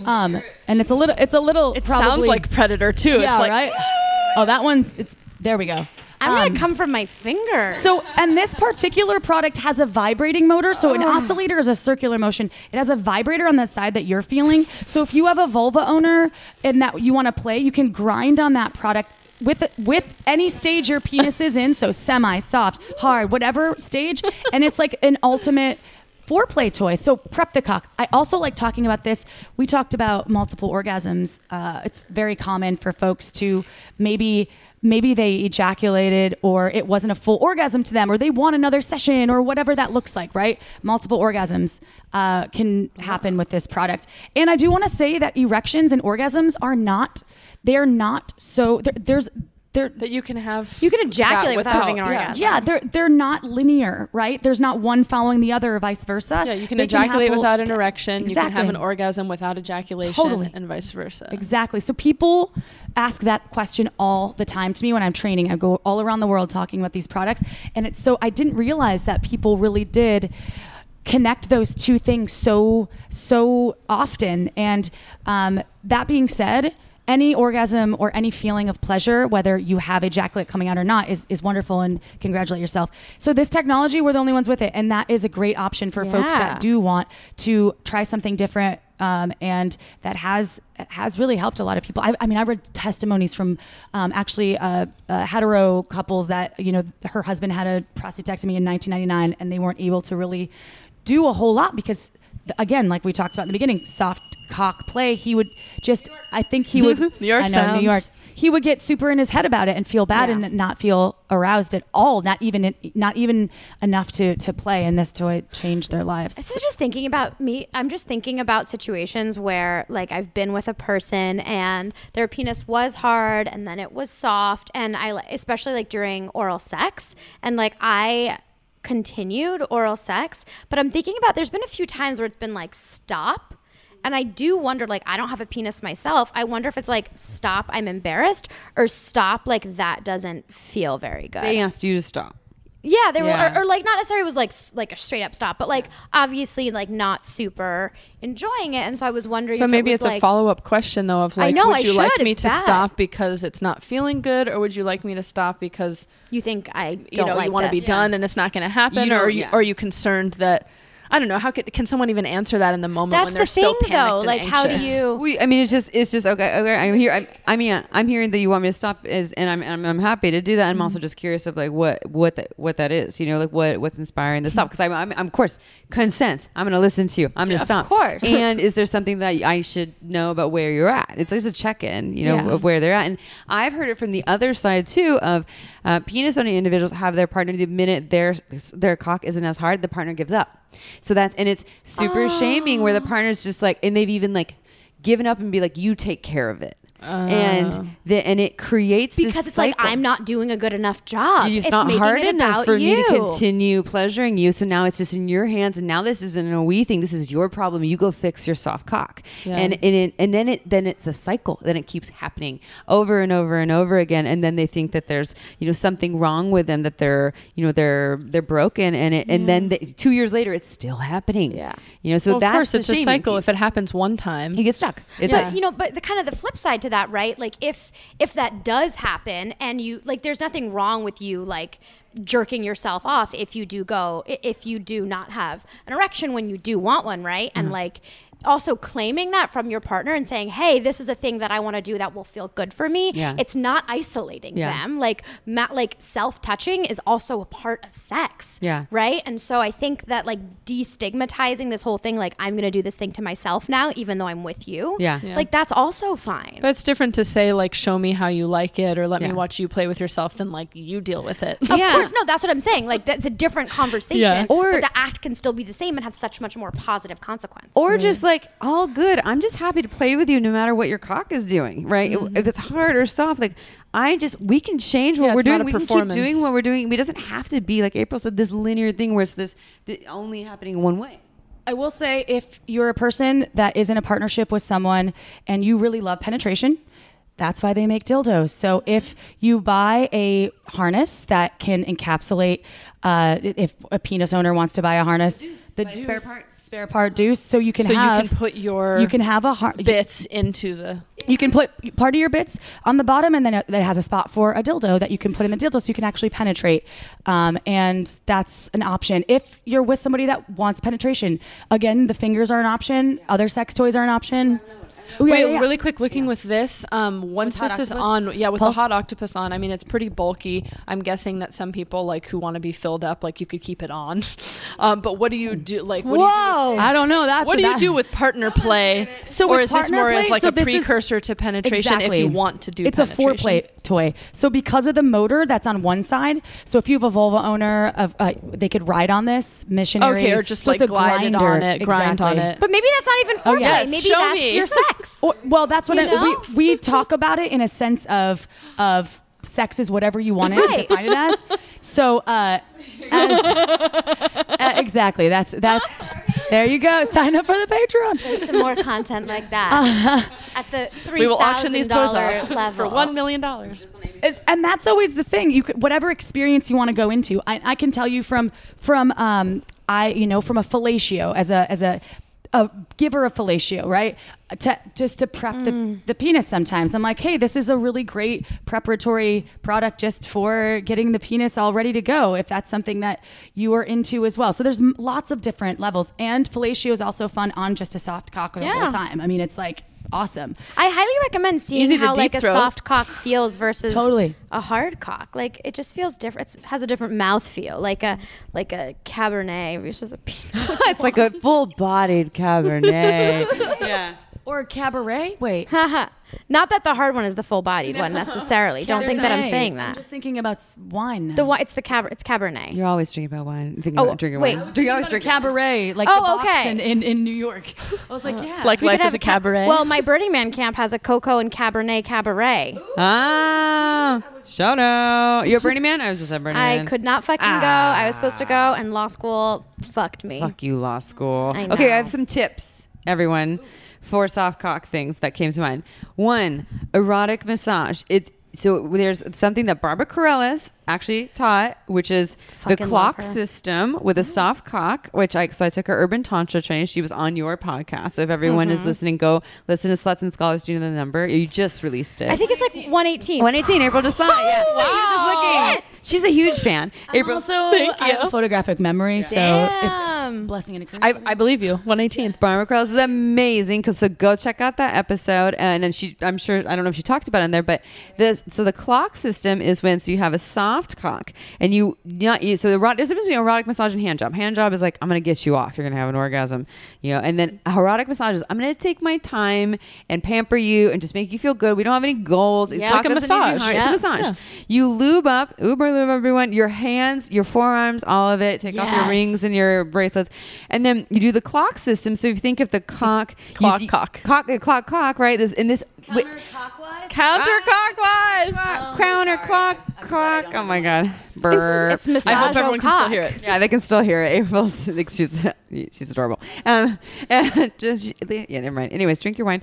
Um, and it's a little. It's a little. It sounds like Predator too. Yeah. it's like, right. Oh, that one's. It's there. We go. I'm Um, gonna come from my fingers. so, and this particular product has a vibrating motor. So, an oscillator is a circular motion. It has a vibrator on the side that you're feeling. So, if you have a vulva owner and that you want to play, you can grind on that product with with any stage your penis is in. So, semi, soft, hard, whatever stage, and it's like an ultimate foreplay toy. So prep the cock. I also like talking about this. We talked about multiple orgasms. Uh, it's very common for folks to maybe maybe they ejaculated or it wasn't a full orgasm to them or they want another session or whatever that looks like right? Multiple orgasms uh, can happen with this product. And i do want to say that erections and orgasms are not they're not so there's they're that you can have. You can ejaculate that without having an yeah. orgasm. yeah they're they're not linear right there's not one following the other or vice versa Yeah, you can They ejaculate have- without an erection. Exactly. You can have an orgasm without ejaculation, Totally. and vice versa. Exactly. So people ask that question all the time to me when I'm training. I go all around the world talking about these products. And it's so I didn't realize that people really did connect those two things so so often. And um, that being said, any orgasm or any feeling of pleasure, whether you have a ejaculate coming out or not, is, is wonderful and congratulate yourself. So this technology, we're the only ones with it, and that is a great option for folks that do want to try something different um, and that has has really helped a lot of people. I, I mean, I read testimonies from um, actually uh, uh, hetero couples that you know her husband had a prostatectomy in 1999 and they weren't able to really do a whole lot because again, like we talked about in the beginning, soft cock play. He would just, I think he would. (laughs) New York I know, sounds. New York. He would get super in his head about it and feel bad Yeah. and not feel aroused at all. Not even not even enough to to play. And this toy changed their lives. This is just thinking about me. I'm just thinking about situations where, like, I've been with a person and their penis was hard and then it was soft, and I, li- especially like during oral sex, and like I continued oral sex, but I'm thinking about there's been a few times where it's been like stop. And I do wonder, like, I don't have a penis myself. I wonder if it's like, stop, I'm embarrassed, or stop, like, that doesn't feel very good. They asked you to stop. Yeah, they were, or, or like not necessarily was like like a straight up stop, but like obviously like not super enjoying it, and so I was wondering. So maybe it it's was a follow up question though of I like, know, would I you like me to bad. stop because it's not feeling good, or would you like me to stop because You think I you know like you want to be done and it's not going to happen, You or are you yeah. or are you concerned that I don't know how can, can someone even answer that in the moment That's when they're thing, so panicked though. and Like, how do anxious? you? We, I mean, it's just, it's just okay. okay I'm here. I'm, I mean, I'm hearing that you want me to stop, is, and I'm, I'm, I'm happy to do that. I'm also just curious of like what, what, that, what that is. You know, like what, what's inspiring the stop? Because (laughs) I'm, I'm, I'm, of course, consent. I'm going to listen to you. I'm going to stop. Of course. (laughs) And is there something that I should know about where you're at? It's just a check in, you know, Yeah. of where they're at. And I've heard it from the other side too of uh, penis owning individuals have their partner the minute their their cock isn't as hard, the partner gives up. So that's and it's super shaming where the ah. partner's just like, and they've even like given up and be like, you take care of it. And oh. the, and it creates this because it's like. I'm not doing a good enough job. It's, it's not hard it enough about for me to continue pleasuring you. So now it's just in your hands, and now this isn't a we thing. This is your problem. You go fix your soft cock, Yeah. and and it, and then it then it's a cycle. Then it keeps happening over and over and over again, and then they think that there's you know something wrong with them that they're you know they're they're broken, and it and then they, two years later it's still happening. Yeah. you know. So well, of course it's a shaming cycle. If it happens one time, you get stuck. It's but you know but the kind of the flip side to that right like if if that does happen and you like there's nothing wrong with you like jerking yourself off if you do go if you do not have an erection when you do want one right and Mm-hmm. like also claiming that from your partner and saying hey this is a thing that i want to do that will feel good for me Yeah. it's not isolating Yeah. them like ma- like self-touching is also a part of sex Yeah. right and so i think that like destigmatizing this whole thing like i'm gonna do this thing to myself now even though i'm with you Yeah. Yeah. like that's also fine. but it's different to say like, show me how you like it, or let Yeah. me watch you play with yourself, than like you deal with it. of Yeah. course, no, that's what I'm saying. Like that's a different conversation. Yeah. Or- but the act can still be the same and have such much more positive consequence. Or just like all good. I'm just happy to play with you no matter what your cock is doing, right? If it's hard or soft, like I just we can change what Yeah, we're doing. We can keep doing what we're doing. It doesn't have to be like April said, this linear thing where it's this the only happening one way. I will say if you're a person that is in a partnership with someone and you really love penetration, that's why they make dildos. So if you buy a harness that can encapsulate, uh, if a penis owner wants to buy a harness, the deuce, spare parts. Spare part deuce, so you can so have you can put your you can have a har- bits into the you can put part of your bits on the bottom, and then it, that has a spot for a dildo that you can put in the dildo, so you can actually penetrate. Um, and that's an option if you're with somebody that wants penetration. Again, the fingers are an option. Other sex toys are an option. Oh, yeah, Wait, yeah, yeah. really quick, looking with this, um, once hot this is on, yeah, with Pulse? the Hot Octopuss on, I mean, it's pretty bulky. I'm guessing that some people like who want to be filled up, like you could keep it on. (laughs) Um, but what do you do? Like, what do you do? Whoa. I don't know. That's What do you that- do with partner play? So or is this partner more as like so a this is- precursor to penetration if you want to do that? it's a penetration? foreplay toy so because of the motor that's on one side so if you have a vulva owner of uh, they could ride on this missionary Okay, or just, so like, it's glide on it, grind on it. But maybe that's not even foreplay. Oh, yes. Maybe Show that's me. your sex. Or, well, that's what You I, know? we we talk about it in a sense of of sex is whatever you want it to Right. define it as. So, uh, as, uh, exactly. That's that's. There you go. Sign up for the Patreon. There's some more content like that at the three We will auction these toys off level. for one million dollars. And- and that's always the thing. You could, whatever experience you want to go into. I, I can tell you from from um I you know from a fellatio as a as a a giver of fellatio, right? To, just to prep the, mm. the penis sometimes. I'm like, hey, this is a really great preparatory product just for getting the penis all ready to go if that's something that you are into as well. So there's lots of different levels. And fellatio is also fun on just a soft cock the Yeah. whole time. I mean, it's like awesome. I highly recommend seeing Easy how like deep a soft cock feels versus Totally. a hard cock. Like it just feels different. It has a different mouth feel, like a like a cabernet versus a (laughs) pinot. it's like a full-bodied Cabernet. (laughs) yeah. Or a cabaret? Wait. (laughs) Not that the hard one is the full bodied one necessarily. (laughs) Don't think that I'm saying that. I'm just thinking about s- wine. The wi- it's the cab it's cabernet. You're always drinking about wine. Thinking Oh, about drinking wait. wine. Drink, always drinking. cabaret, like Oh, the box okay. in, in, in New York. (laughs) I was like, yeah. Like We life could is have a cabaret. Well, my Burning Man camp has a cocoa and cabernet cabaret. Ah, shout out. You a Burning Man? I was just a Burning Man. I Man. could not fucking go. I was supposed to go, and law school fucked me. Fuck you, law school. I Okay, I have some tips, everyone, for soft cock things that came to mind. One, erotic massage. It's so there's something that Barbara Carrellas actually taught, which is the clock system with a soft cock. Which I so I took her urban tantra training. She was on your podcast. So if everyone Mm-hmm. is listening, go listen to Sluts and Scholars. Do you know the number? You just released it. I think it's like 118. 118 April Desai. Yeah. Holy Wow. Just. She's a huge fan. April. also, I have a photographic memory, so Damn. if, blessing and a curse. I, I believe you. 118. Barbara Krause is amazing. Cause so go check out that episode. And then she, I'm sure, I don't know if she talked about it in there, but this, so the clock system is when, so you have a soft cock and you, not you, so the, erot- there's a difference between erotic massage and hand job. Hand job is like, I'm going to get you off. You're going to have an orgasm, you know, and then erotic massage is, I'm going to take my time and pamper you and just make you feel good. We don't have any goals. Yeah. Cock Like a doesn't need to be massage. Yeah. It's a massage. Yeah. You lube up, Uber lube everyone, your hands, your forearms, all of it. Take off your rings and your bracelets. And then you do the clock system. So if you think of the cock, you Clock, see- cock. cock, uh, clock, cock, right? This in this wi- Counterclockwise. Ah, counter clock, clock. Oh my god, Brr. It's massage I hope everyone can still hear it. Yeah, they can still hear it. (laughs) April's like, she's (laughs) she's adorable. Um, (laughs) just yeah, never mind. Anyways, drink your wine.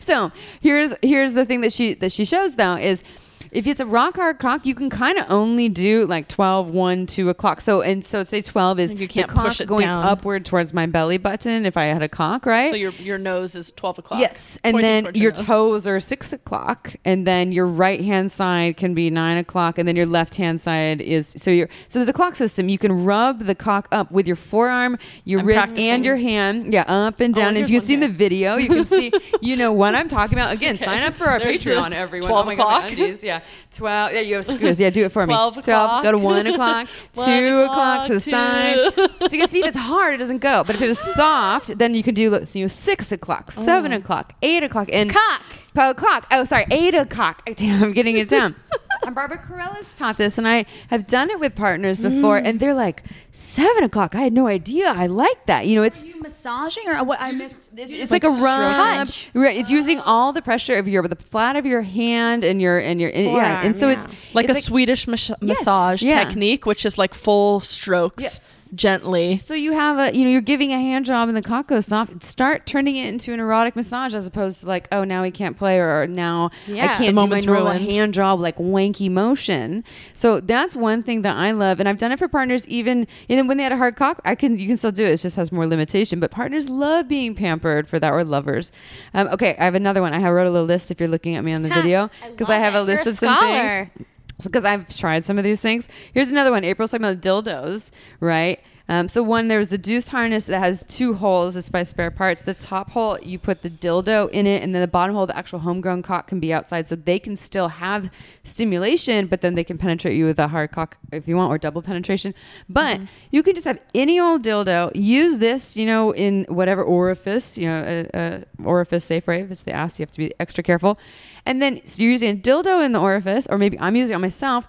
so here's here's the thing that she that she shows though is. If it's a rock hard cock, you can kind of only do like 12, 1, 2 o'clock. So, and so say 12 is You can't the cock push it going down. upward towards my belly button if I had a cock, right? So your your nose is 12 o'clock. Yes, and then towards your toes are six o'clock, and then your right hand side can be nine o'clock, and then your left hand side is so you're so there's a clock system. You can rub the cock up with your forearm, your I'm wrist, practicing. and your hand. Yeah, up and oh, down. Oh, if you've seen the video, you can see (laughs) you know what I'm talking about. Again, sign up for our There's Patreon, everyone. 12 oh my God, o'clock. undies. Yeah, twelve. Yeah, you have screws. Yeah, do it for 12 me. Twelve. Twelve. Go to one o'clock, (laughs) two o'clock to the two. side. So you can see if it's hard, it doesn't go. But if it was soft, then you can do so you know, six o'clock, oh. seven o'clock, eight o'clock, and Cock. Oh, clock. Oh, sorry, eight o'clock. (laughs) Damn, I'm getting it down. (laughs) and Barbara Carrellas taught this, and I have done it with partners before, mm. and they're like, seven o'clock. I had no idea. I like that. You know, it's Are you massaging or what? I missed. it's like, a rub. touch. Right, it's using oh. all the pressure of your the flat of your hand and your and your and, yeah. And so yeah. it's like it's a Swedish mas- massage yeah. technique, which is like full strokes Yes. Gently. So you have a, you know, you're giving a hand job and the cock goes soft. Start turning it into an erotic massage as opposed to like, oh, now he can't play or now Yeah. I can't do my normal ruined. hand job like wanky motion. So that's one thing that I love, and I've done it for partners. Even and when they had a hard cock, I can you can still do it. It just has more limitation. But partners love being pampered for that, or lovers. Um, okay, I have another one. I wrote a little list if you're looking at me on the video because I, love have a list You're a of some things because I've tried some of these things. Here's another one. April's talking about dildos, right? Um, so one, there's the Deuce harness that has two holes. This by spare parts. The top hole, you put the dildo in it, and then the bottom hole, the actual homegrown cock can be outside, so they can still have stimulation, but then they can penetrate you with a hard cock if you want, or double penetration. But mm-hmm. you can just have any old dildo. Use this, you know, in whatever orifice, you know, a, a orifice safe, right? If it's the ass, you have to be extra careful. And then so you're using a dildo in the orifice, or maybe I'm using it on myself.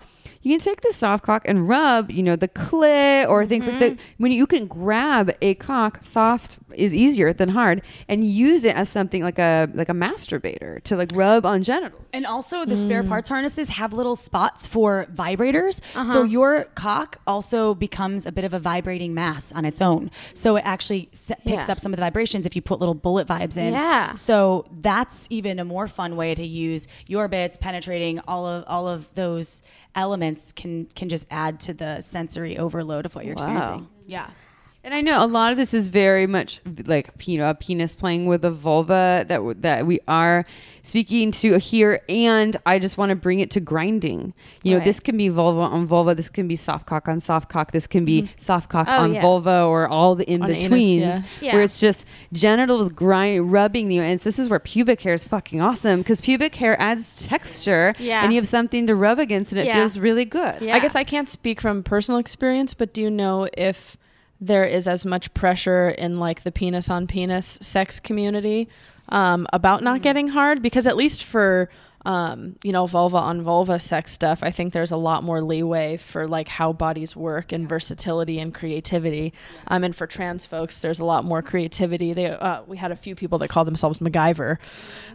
You can take the soft cock and rub, you know, the clit or things like that. Mm-hmm. When you can grab a cock, soft is easier than hard, and use it as something like a like a masturbator to like rub on genitals. And also, the mm. spare parts harnesses have little spots for vibrators. So uh-huh. your cock also becomes a bit of a vibrating mass on its own. So it actually se- picks Yeah. up some of the vibrations if you put little bullet vibes in. Yeah. So that's even a more fun way to use your bits penetrating all of all of those elements can can just add to the sensory overload of what you're experiencing. Yeah. And I know a lot of this is very much like you know a penis playing with a vulva that w- that we are speaking to here, and I just want to bring it to grinding. You know, Right. this can be vulva on vulva, this can be soft cock on soft cock, this can be mm-hmm. soft cock Oh, on yeah. vulva, or all the in On betweens, yeah. Yeah. where it's just genitals grind rubbing you. And so this is where pubic hair is fucking awesome because pubic hair adds texture, Yeah. and you have something to rub against, and it Yeah. feels really good. Yeah. I guess I can't speak from personal experience, but do you know if there is as much pressure in like the penis on penis sex community um, about not getting hard? Because at least for um, you know vulva on vulva sex stuff, I think there's a lot more leeway for like how bodies work and versatility and creativity. Um, and for trans folks, there's a lot more creativity. They uh, we had a few people that call themselves MacGyver,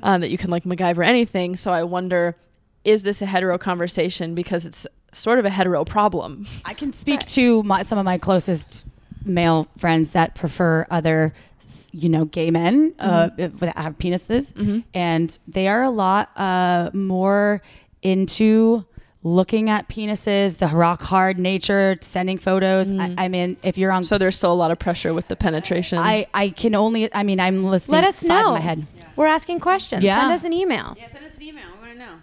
um, that you can like MacGyver anything. So I wonder is this a hetero conversation because it's sort of a hetero problem. I can speak (laughs) to my, some of my closest male friends that prefer other, you know, gay men uh, that have penises, and they are a lot uh, more into looking at penises, the rock hard nature, sending photos. I, I mean, if you're on, So there's still a lot of pressure with the penetration. I I can only. I mean, I'm listening. Let us know. In my head. We're asking questions. Yeah. Send us an email. Yeah, send us an email. I want to know.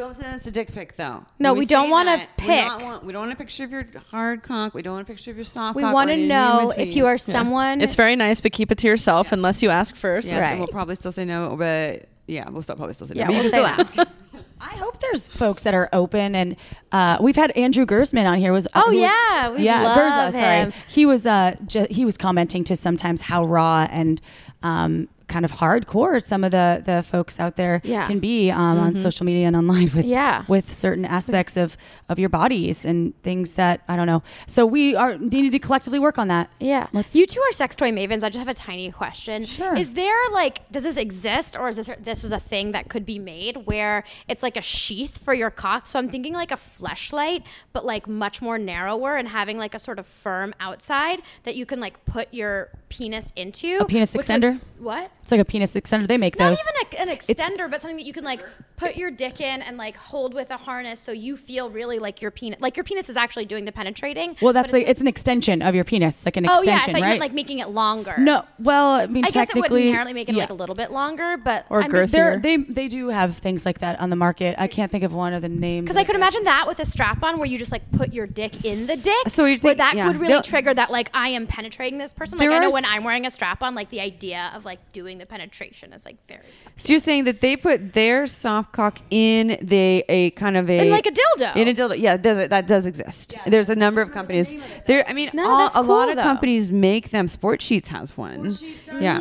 Don't send us a dick pic though. No, When we don't want a that, we pic. don't want- We don't want a picture of your hard cock. We don't want a picture of your soft cock. We want to know if you are someone. it's very nice, but keep it to yourself unless you ask first. Yes, Right. and we'll probably still say no, but yeah, we'll still probably still say no. Yeah, but we'll can still ask. (laughs) I hope there's folks that are open, and uh, we've had Andrew Gersman on here. Was Oh, who was- yeah, we yeah, love Gurza, him. Sorry, he was uh, ju- he was commenting to sometimes how raw and um, kind of hardcore some of the the folks out there Yeah. can be um, on social media and online with Yeah. with certain aspects of of your bodies and things that I don't know. So we are needed to collectively work on that. Yeah. Let's- you two are sex toy mavens. I just have a tiny question. Sure. Is there like does this exist or is this this is a thing that could be made where it's like a sheath for your cock? So I'm thinking like a fleshlight, but like much more narrower and having like a sort of firm outside that you can like put your penis into. A penis which would- extender? what? It's like a penis extender. They make those, Not even a, an extender, but something that you can like put your dick in and like hold with a harness, so you feel really like your penis, like your penis is actually doing the penetrating. well, that's like it's an extension of your penis, like an oh yeah, I extension, you right? meant like making it longer. no, well, I mean, I guess it would inherently make it yeah. like a little bit longer, but Or I'm girthier. They they do have things like that on the market. I can't think of one of the names. Because I could imagine that with a strap on where you just like put your dick in the dick. So you think- that yeah. would really They'll- trigger that like I am penetrating this person. Like I know are when s- I'm wearing a strap on, like the idea of like doing the penetration is like very So you're saying that they put their soft cock in the a kind of a In like a dildo. in a dildo. Yeah, does, that does exist. There's a number of companies. There, I mean, No, all, that's a lot cool, of though. companies make them. Sportsheets has one. Yeah,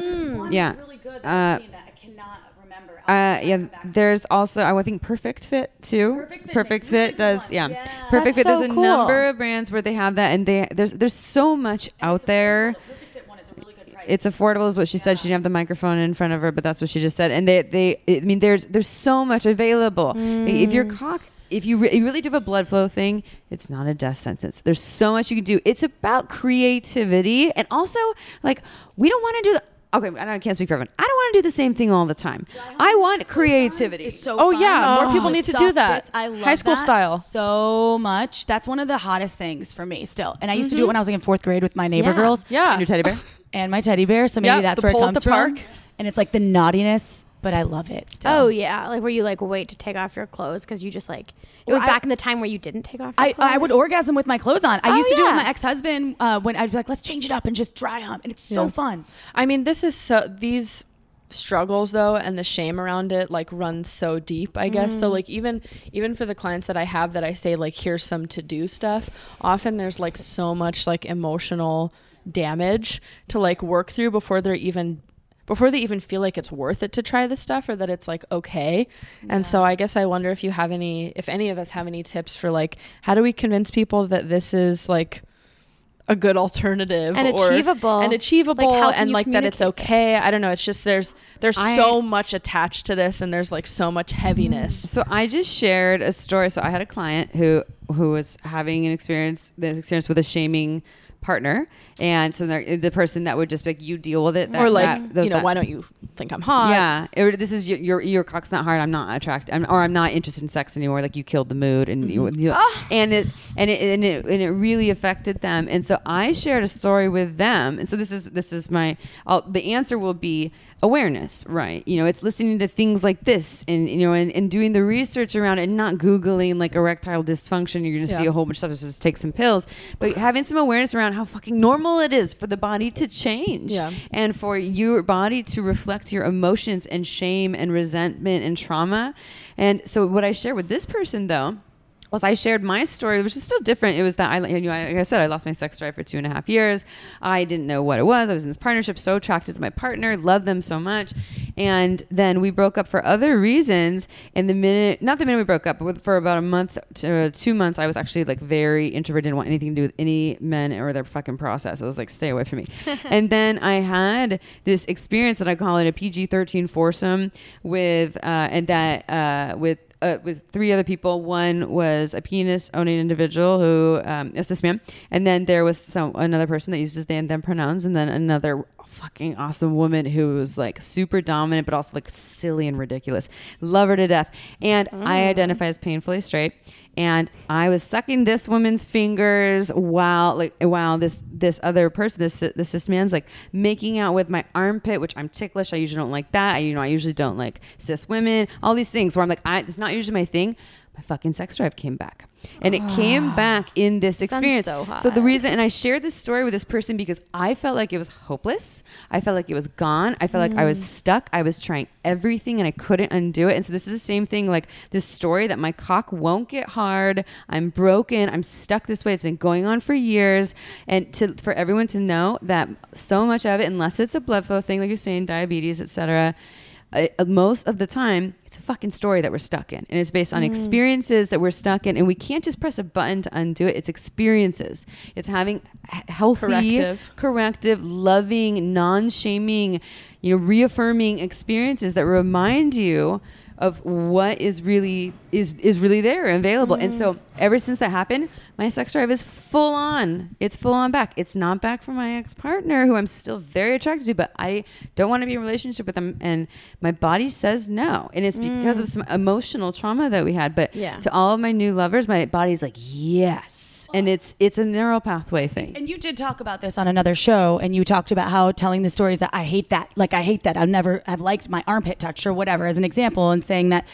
yeah. Uh, I cannot remember. Uh, yeah, there's also I think Perfect Fit too. Perfect Fit, does yeah. Perfect That's Fit. There's so a cool. number of brands where they have that, and they there's there's so much out there. It's affordable, is what she said. She didn't have the microphone in front of her, but that's what she just said. And they they I mean there's there's so much available. If your mm. cock if you, re- you really do have a blood flow thing, it's not a death sentence. There's so much you can do. It's about creativity and also like we don't want to do the okay. I can't speak for everyone. I don't want to do the same thing all the time. I want creativity. so Oh, yeah, more people oh, need to do that. bits. I love High school that style. so much. That's one of the hottest things for me still. And I used to do it mm-hmm. when I was like in fourth grade with my neighbor Yeah. girls Yeah. And your teddy bear. (laughs) and my teddy bear. So maybe Yep, that's the where it pole at comes the from. park. And it's like the naughtiness but I love it. Still. Oh yeah, like where you like wait to take off your clothes because you just like it was I- back in the time where you didn't take off. Your I, clothes. I would orgasm with my clothes on. I Oh, used to do it with yeah. my ex husband uh, when I'd be like, let's change it up and just dry hump. And it's so fun. I mean, this is so these struggles though and the shame around it like runs so deep i guess so like even even for the clients that i have that i say like here's some to do stuff often there's like so much like emotional damage to like work through before they're even before they even feel like it's worth it to try this stuff or that it's like okay. And so i guess i wonder if you have any if any of us have any tips for like how do we convince people that this is like a good alternative And or- achievable. and achievable Like, and like that it's okay? i don't know. It's just there's there's I- so much attached to this and there's like so much heaviness. Mm. So I just shared a story. So I had a client who who was having an experience this experience with a shaming partner, and so they're- the person that would just like, "You deal with it," that, or like that- those you know that- why don't you think i'm hot yeah, or this is your, your your cock's not hard. I'm not attracted, I'm, or I'm not interested in sex anymore. Like you killed the mood, and you, mm-hmm. you- ah. and it and it and it and it really affected them. And so I shared a story with them. And so this is this is my I'll, the answer will be awareness, right? You know, it's listening to things like this, and you know, and, and doing the research around it, and not googling like erectile dysfunction. You're gonna see a whole bunch of stuff. Just take some pills, but having some awareness around how fucking normal it is for the body to change Yeah. and for your body to reflect your emotions and shame and resentment and trauma. And so, what I share with this person though was I shared my story, which is still different. It was that I, you know, like I said, I lost my sex drive for two and a half years. I didn't know what it was. I was in this partnership, so attracted to my partner, loved them so much, and then we broke up for other reasons. And the minute, not the minute we broke up, but for about a month to two months, I was actually like very introverted, didn't want anything to do with any men or their fucking process. I was like, stay away from me. (laughs) and then I had this experience that I call it a PG thirteen foursome with, uh, and that uh, with uh, with three other people. One was a penis owning individual who um, is this man, and then there was some another person that uses they and them pronouns, and then another fucking awesome woman who was like super dominant, but also like silly and ridiculous. Love her to death, and I mm. identify as painfully straight. And I was sucking this woman's fingers while like while this this other person this this this man's like making out with my armpit, which I'm ticklish. I usually don't like that. I you know I usually don't like cis women. All these things where I'm like I it's not usually my thing. My fucking sex drive came back, and it came ah. back in this experience. so the reason, and I shared this story with this person because I felt like it was hopeless. I felt like it was gone. I felt like I was mm. stuck. I was trying everything and I couldn't undo it. And so this is the same thing, like this story that my cock won't get hard. I'm broken. I'm stuck this way. It's been going on for years. And to for everyone to know that so much of it, unless it's a blood flow thing, like you're saying, diabetes, etc. Uh, most of the time, it's a fucking story that we're stuck in, and it's based on experiences that we're stuck in, and we can't just press a button to undo it. It's experiences. It's having healthy, Corrective. corrective, loving, non-shaming, you know, reaffirming experiences that remind you of what is really is is really there and available. And so mm. ever since that happened, my sex drive is full on. It's full on back. It's not back from my ex partner who I'm still very attracted to, but I don't want to be in a relationship with them. And my body says no. And it's because of mm. some emotional trauma that we had. But Yeah. to all of my new lovers, my body's like, yes. And it's it's a neural pathway thing. And you did talk about this on another show, and you talked about how telling the stories that I hate that, like I hate that, I've never have liked my armpit touched or whatever, as an example, and saying that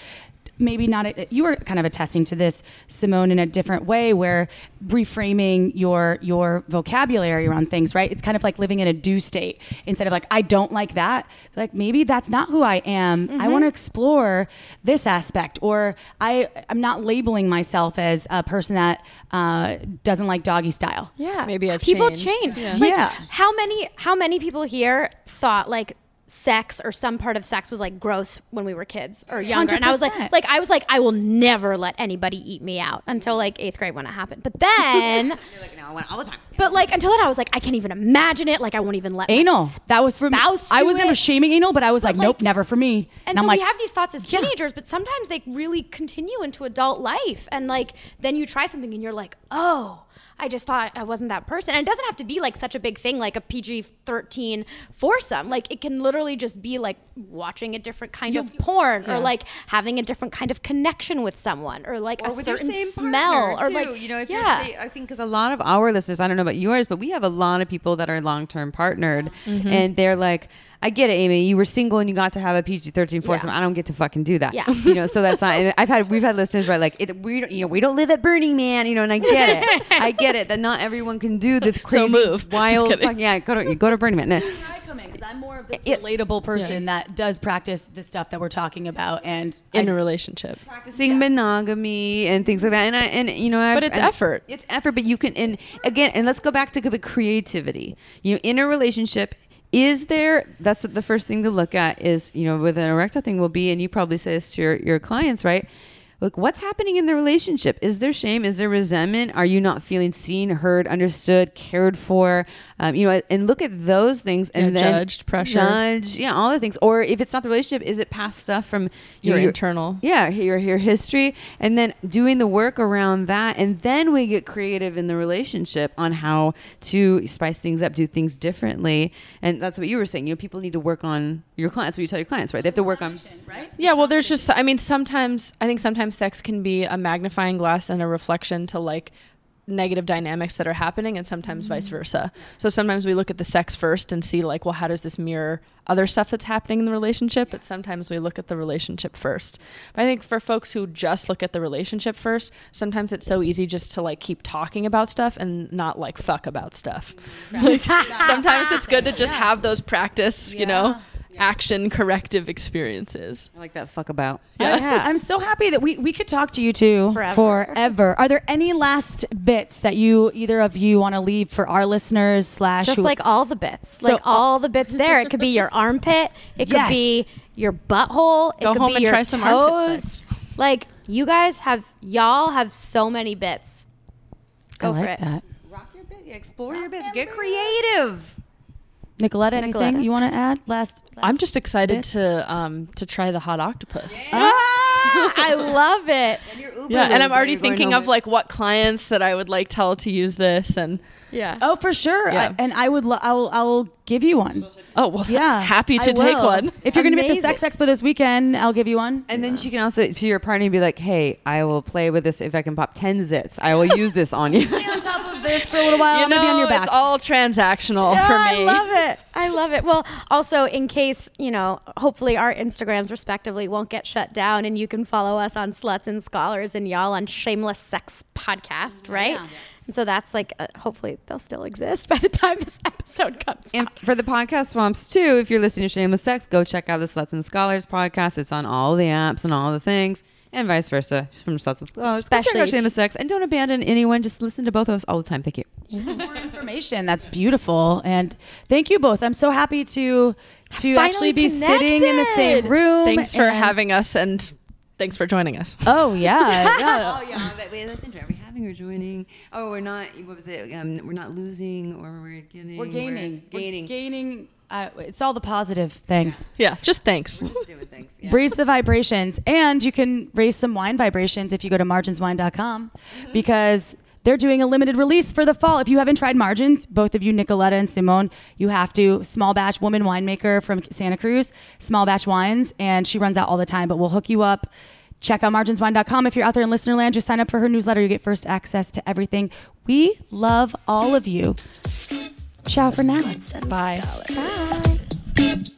maybe not. You were kind of attesting to this, Simone, in a different way, where reframing your your vocabulary around things, right? It's kind of like living in a do state instead of like I don't like that. Like maybe that's not who I am. I want to explore this aspect, or I I'm not labeling myself as a person that uh, doesn't like doggy style. Yeah. Maybe I've people changed. change. Yeah. Like, Yeah. How many how many people here thought like sex or some part of sex was like gross when we were kids or younger? And I was like like I was like I will never let anybody eat me out until mm-hmm. like 8th grade when it happened. But then (laughs) You're like, no, I went all the time. (laughs) but like until then I was like I can't even imagine it. Like I won't even let Anal. That was for me. I was never it. shaming anal, but I was like, like- nope, never for me. And, I'm so like, we have these thoughts as teenagers, but sometimes they really continue into adult life. And like then you try something and you're like, oh, I just thought I wasn't that person. And it doesn't have to be like such a big thing, like a PG 13 foursome. Like it can literally just be like watching a different kind of porn or like having a different kind of connection with someone or like a certain smell or like, you know if yeah. you're say, i think because a lot of our listeners i don't know about yours but we have a lot of people that are long-term partnered Mm-hmm. and they're like I get it, Amy. You were single and you got to have a PG-13 foursome. I don't get to fucking do that. Yeah. You know, so that's not. And I've had we've had listeners right like it, we don't you know we don't live at Burning Man. You know, and I get it. I get it that not everyone can do the (laughs) crazy so move. Just wild. kidding. fuck- yeah, go to go to Burning Man. No. I come in because I'm more of this Yes. relatable person that does practice the stuff that we're talking about, and in I- a relationship. practicing monogamy and things like that. And I and you know, But I've- it's and effort. It's effort, but you can. And again, and let's go back to the creativity. You know, in a relationship. Is there? That's the first thing to look at. Is you know, with an erectile thing will be, and you probably say this to your your clients, right? Look, what's happening in the relationship? Is there shame? Is there resentment? Are you not feeling seen, heard, understood, cared for? Um, you know, and look at those things and Yeah, then judged, pressure judge, yeah, all the things. Or if it's not the relationship, is it past stuff from you Your know, internal. yeah, your your history, and then doing the work around that, and then we get creative in the relationship on how to spice things up, do things differently, and that's what you were saying. You know, people need to work on your clients. What you tell your clients, right? They have to work on. right? Yeah, well, there's just, I mean, sometimes, I think sometimes sex can be a magnifying glass and a reflection to like negative dynamics that are happening, and sometimes mm. vice versa. So sometimes we look at the sex first and see, like, well, how does this mirror other stuff that's happening in the relationship? But sometimes we look at the relationship first. But I think for folks who just look at the relationship first, sometimes it's so easy just to like keep talking about stuff and not like fuck about stuff. (laughs) Like, (laughs) sometimes it's good to just have those practice, you know, action corrective experiences. I like that fuck about. (laughs) Yeah. I'm so happy that we, we could talk to you two Forever. forever. Are there any last bits that you either of you want to leave for our listeners slash just who- like all the bits, So like all the bits there. It could be your (laughs) armpit. It could Yes. be your butthole. It Go could home be and your try some armpit toes. sex. Like you guys have, y'all have so many bits. Go I for like it. that. Rock your bits, explore your bits, get creative. Nicoletta, anything Nicoletta. you want to add? Last, I'm just excited bits? to um to try the Hot Octopuss. Ah, I love it. Yeah, and I'm already thinking of like what clients that I would like tell to use this and Yeah. Oh, for sure. Yeah. I, and I would. Lo- I'll. I'll give you one. oh well Yeah, (laughs) happy to I take will. one. If you're going to be at the Sex Expo this weekend, I'll give you one. And then she can also to your partner be like, "Hey, I will play with this if I can pop ten zits. I will use this on (laughs) you." on top of this for a little while. You I'm gonna know, be on your back. it's all transactional Yeah, for me. I love it. (laughs) I love it. Well, also in case, you know, hopefully our Instagrams respectively won't get shut down and you can follow us on Sluts and Scholars and y'all on Shameless Sex Podcast, right? And so that's like, uh, hopefully they'll still exist (laughs) by the time this episode comes And out. for the podcast swamps too, if you're listening to Shameless Sex, go check out the Sluts and Scholars podcast. It's on all the apps and all the things, and vice versa. From Sluts and Scholars, go check out Shameless Sex, and don't abandon anyone. Just listen to both of us all the time. Thank you. more information. That's beautiful. And thank you both. I'm so happy to to actually be sitting in the same room. Thanks for and- having us and thanks for joining us. Oh yeah, (laughs) yeah. yeah, that, wait, that's interesting. Are we having or joining? Oh, we're not. What was it? Um, we're not losing, or we're getting. We're gaining. We're gaining. gaining. Uh, it's all the positive things. Yeah, just thanks. Just doing things. Yeah. Raise the vibrations. And you can raise some wine vibrations if you go to marginswine.com because they're doing a limited release for the fall. If you haven't tried Margins, both of you, Nicoletta and Simone, you have to. Small batch woman winemaker from Santa Cruz, small batch wines, and she runs out all the time, but we'll hook you up. Check out marginswine.com. If you're out there in listener land, just sign up for her newsletter. You get first access to everything. We love all of you. Ciao for now. Sluts and Bye. Scholars.